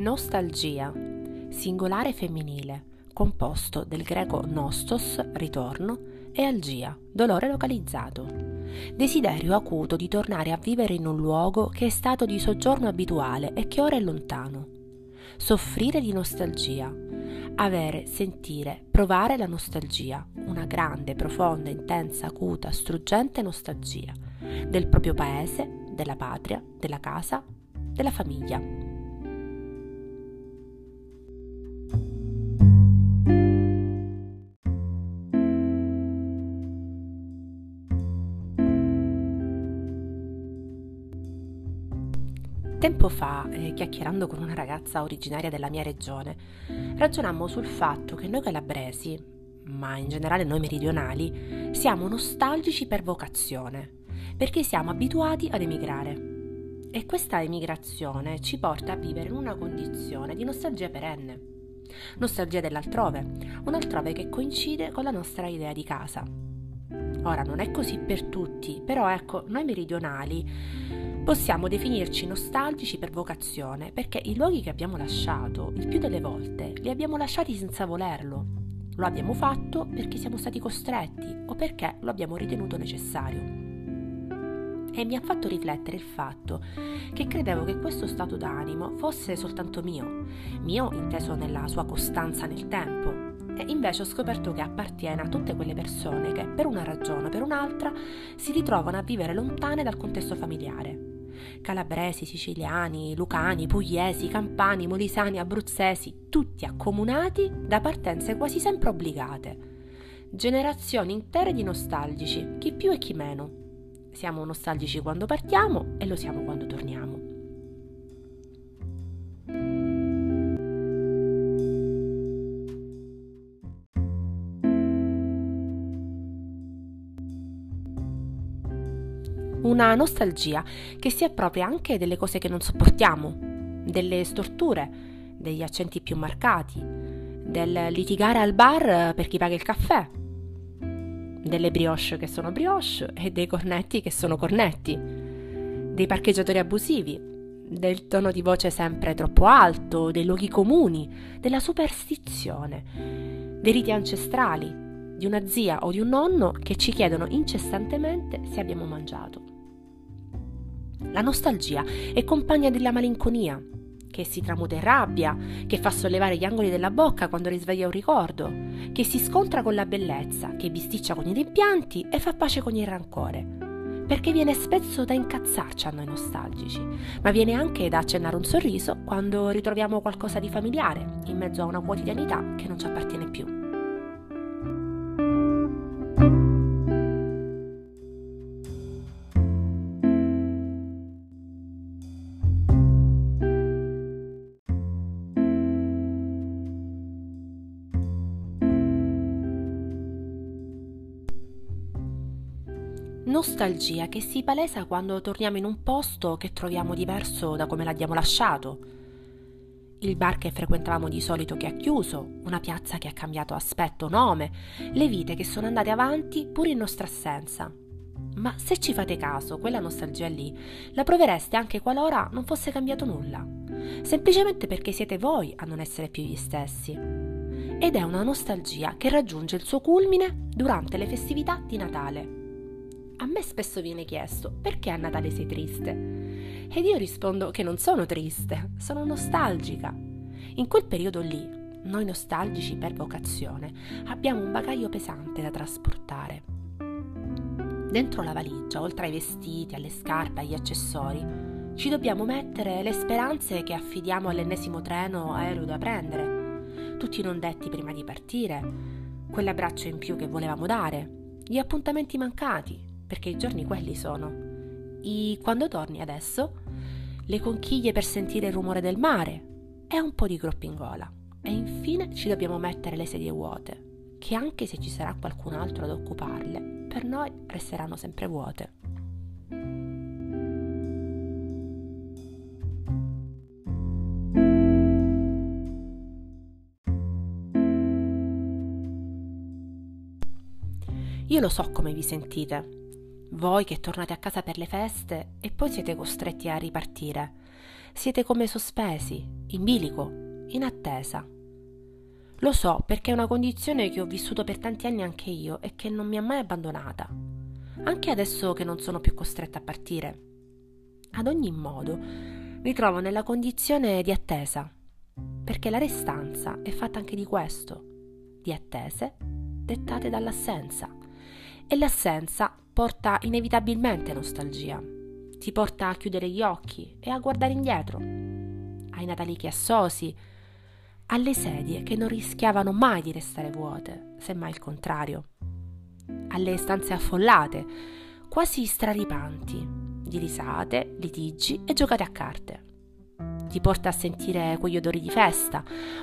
Nostalgia, singolare femminile, composto del greco nostos, ritorno, e algia, dolore localizzato. Desiderio acuto di tornare a vivere in un luogo che è stato di soggiorno abituale e che ora è lontano. Soffrire di nostalgia. Avere, sentire, provare la nostalgia, una grande, profonda, intensa, acuta, struggente nostalgia del proprio paese, della patria, della casa, della famiglia. Tempo fa, eh, chiacchierando con una ragazza originaria della mia regione, ragionammo sul fatto che noi calabresi, ma in generale noi meridionali, siamo nostalgici per vocazione, perché siamo abituati ad emigrare. E questa emigrazione ci porta a vivere in una condizione di nostalgia perenne. Nostalgia dell'altrove, un altrove che coincide con la nostra idea di casa. Ora non è così per tutti, però ecco, noi meridionali Possiamo definirci nostalgici per vocazione perché i luoghi che abbiamo lasciato, il più delle volte, li abbiamo lasciati senza volerlo. Lo abbiamo fatto perché siamo stati costretti o perché lo abbiamo ritenuto necessario. E mi ha fatto riflettere il fatto che credevo che questo stato d'animo fosse soltanto mio, mio inteso nella sua costanza nel tempo, e invece ho scoperto che appartiene a tutte quelle persone che per una ragione o per un'altra si ritrovano a vivere lontane dal contesto familiare calabresi, siciliani, lucani, pugliesi, campani, molisani, abruzzesi, tutti accomunati da partenze quasi sempre obbligate. Generazioni intere di nostalgici, chi più e chi meno. Siamo nostalgici quando partiamo e lo siamo quando torniamo. Una nostalgia che si appropria anche delle cose che non sopportiamo, delle storture, degli accenti più marcati, del litigare al bar per chi paga il caffè, delle brioche che sono brioche e dei cornetti che sono cornetti, dei parcheggiatori abusivi, del tono di voce sempre troppo alto, dei luoghi comuni, della superstizione, dei riti ancestrali, di una zia o di un nonno che ci chiedono incessantemente se abbiamo mangiato. La nostalgia è compagna della malinconia, che si tramuta in rabbia, che fa sollevare gli angoli della bocca quando risveglia un ricordo, che si scontra con la bellezza, che bisticcia con i rimpianti e fa pace con il rancore. Perché viene spesso da incazzarci a noi nostalgici, ma viene anche da accennare un sorriso quando ritroviamo qualcosa di familiare in mezzo a una quotidianità che non ci appartiene più. Nostalgia che si palesa quando torniamo in un posto che troviamo diverso da come l'abbiamo lasciato. Il bar che frequentavamo di solito che ha chiuso, una piazza che ha cambiato aspetto, nome, le vite che sono andate avanti pure in nostra assenza. Ma se ci fate caso, quella nostalgia lì la provereste anche qualora non fosse cambiato nulla, semplicemente perché siete voi a non essere più gli stessi. Ed è una nostalgia che raggiunge il suo culmine durante le festività di Natale a me spesso viene chiesto perché a Natale sei triste? Ed io rispondo che non sono triste, sono nostalgica. In quel periodo lì, noi nostalgici per vocazione, abbiamo un bagaglio pesante da trasportare. Dentro la valigia, oltre ai vestiti, alle scarpe, agli accessori, ci dobbiamo mettere le speranze che affidiamo all'ennesimo treno aereo da prendere, tutti i non detti prima di partire, quell'abbraccio in più che volevamo dare, gli appuntamenti mancati, perché i giorni quelli sono. I quando torni adesso, le conchiglie per sentire il rumore del mare e un po' di groppingola. E infine ci dobbiamo mettere le sedie vuote, che anche se ci sarà qualcun altro ad occuparle, per noi resteranno sempre vuote. Io lo so come vi sentite, voi che tornate a casa per le feste e poi siete costretti a ripartire. siete come sospesi, in bilico, in attesa. Lo so perché è una condizione che ho vissuto per tanti anni anche io e che non mi ha mai abbandonata, anche adesso che non sono più costretta a partire. Ad ogni modo, mi trovo nella condizione di attesa, perché la restanza è fatta anche di questo, di attese dettate dall'assenza. E l'assenza porta inevitabilmente nostalgia, ti porta a chiudere gli occhi e a guardare indietro, ai Natali che assosi, alle sedie che non rischiavano mai di restare vuote, semmai il contrario, alle stanze affollate, quasi straripanti, di risate, litigi e giocate a carte. Ti porta a sentire quegli odori di festa,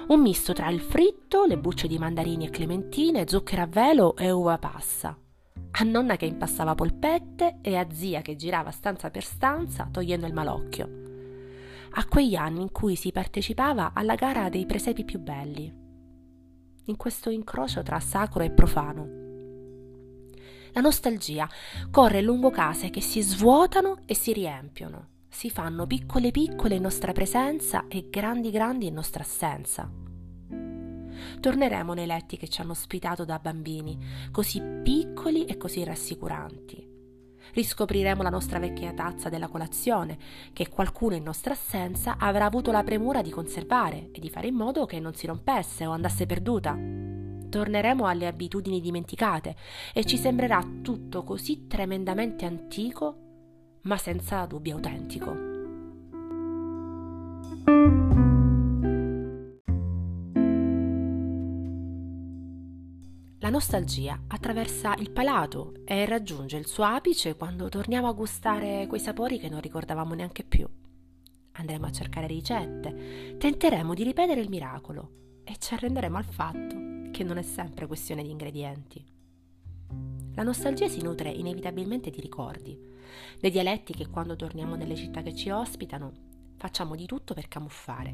un misto tra il fritto, le bucce di mandarini e clementine, zucchero a velo e uva passa. A nonna che impassava polpette e a zia che girava stanza per stanza togliendo il malocchio a quegli anni in cui si partecipava alla gara dei presepi più belli, in questo incrocio tra sacro e profano. La nostalgia corre lungo case che si svuotano e si riempiono, si fanno piccole piccole in nostra presenza e grandi grandi in nostra assenza. Torneremo nei letti che ci hanno ospitato da bambini, così piccoli e così rassicuranti riscopriremo la nostra vecchia tazza della colazione, che qualcuno in nostra assenza avrà avuto la premura di conservare e di fare in modo che non si rompesse o andasse perduta. Torneremo alle abitudini dimenticate e ci sembrerà tutto così tremendamente antico, ma senza dubbio autentico. Nostalgia attraversa il palato e raggiunge il suo apice quando torniamo a gustare quei sapori che non ricordavamo neanche più. Andremo a cercare ricette, tenteremo di ripetere il miracolo e ci arrenderemo al fatto che non è sempre questione di ingredienti. La nostalgia si nutre inevitabilmente di ricordi, dei dialetti che quando torniamo nelle città che ci ospitano facciamo di tutto per camuffare,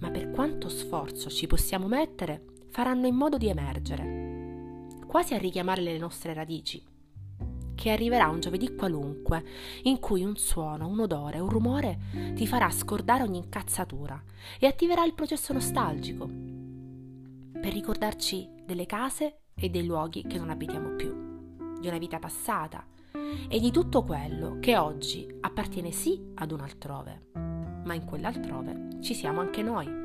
ma per quanto sforzo ci possiamo mettere, faranno in modo di emergere quasi a richiamare le nostre radici. Che arriverà un giovedì qualunque, in cui un suono, un odore, un rumore ti farà scordare ogni incazzatura e attiverà il processo nostalgico per ricordarci delle case e dei luoghi che non abitiamo più, di una vita passata e di tutto quello che oggi appartiene sì ad un altrove, ma in quell'altrove ci siamo anche noi.